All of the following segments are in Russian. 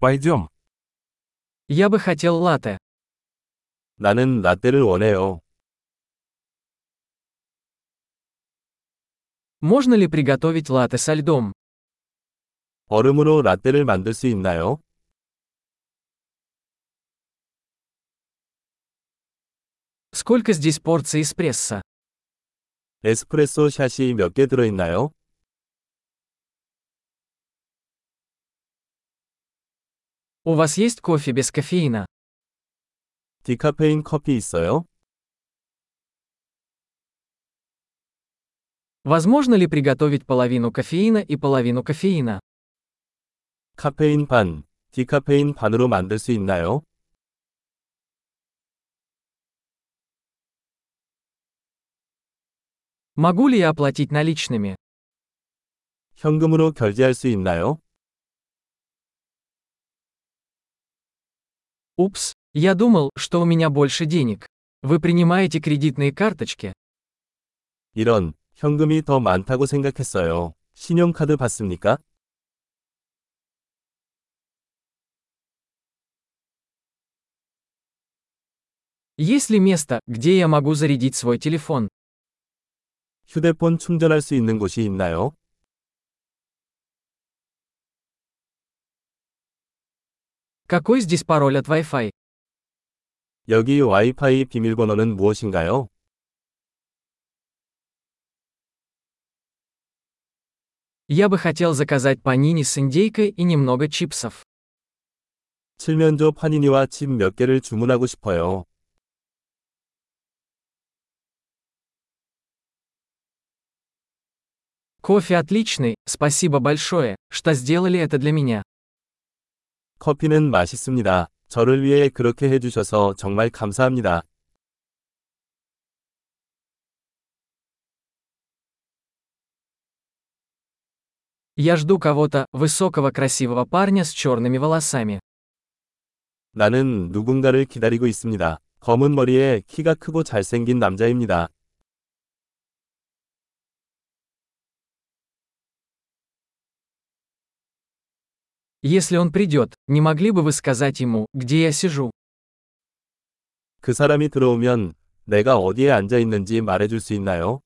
Пойдем. Я бы хотел латте. 나는 라떼를 원해요. Можно ли приготовить латте со льдом? 얼음으로 라떼를 만들 수 있나요? Сколько здесь порций эспрессо? 에스프레소 샷이 몇 개 들어있나요? У вас есть кофе без кофеина? 디카페인 커피 있어요? Возможно ли приготовить половину кофеина и половину кофеина? 카페인 반, 디카페인 반으로 만들 수 있나요? Могу ли я оплатить наличными? 현금으로 결제할 수 있나요? Упс, я думал, что у меня больше денег. Вы принимаете кредитные карточки? 이런, 현금이 더 많다고 생각했어요. 신용카드 받습니까? Есть ли место, где я могу зарядить свой телефон? 휴대폰 충전할 수 있는 곳이 있나요? Какой здесь пароль от Wi-Fi? 여기 와이파이 비밀번호는 무엇인가요? Я бы хотел заказать панини с индейкой и немного чипсов. 칠면조 파니니와 칩 몇 개를 주문하고 싶어요. Кофе отличный, спасибо большое, что сделали это для меня. 커피는 맛있습니다. 저를 위해 그렇게 해주셔서 정말 감사합니다. Я жду кого-то, высокого красивого парня с черными волосами. 나는 누군가를 기다리고 있습니다. 검은 머리에 키가 크고 잘생긴 남자입니다. Если он придет, не могли бы вы сказать ему, где я сижу? 그 사람이 들어오면 내가 어디에 앉아 있는지 말해줄 수 있나요?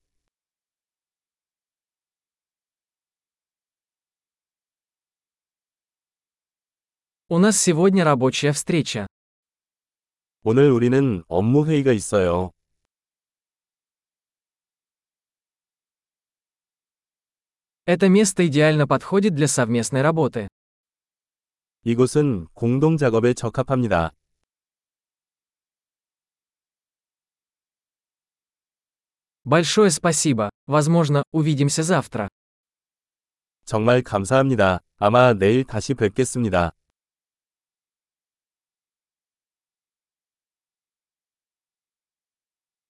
У нас сегодня рабочая встреча. 오늘 우리는 업무 회의가 있어요. Это место идеально подходит для совместной работы. 이곳은 공동 작업에 적합합니다. Большое спасибо. Возможно, увидимся завтра. 정말 감사합니다. 아마 내일 다시 뵙겠습니다.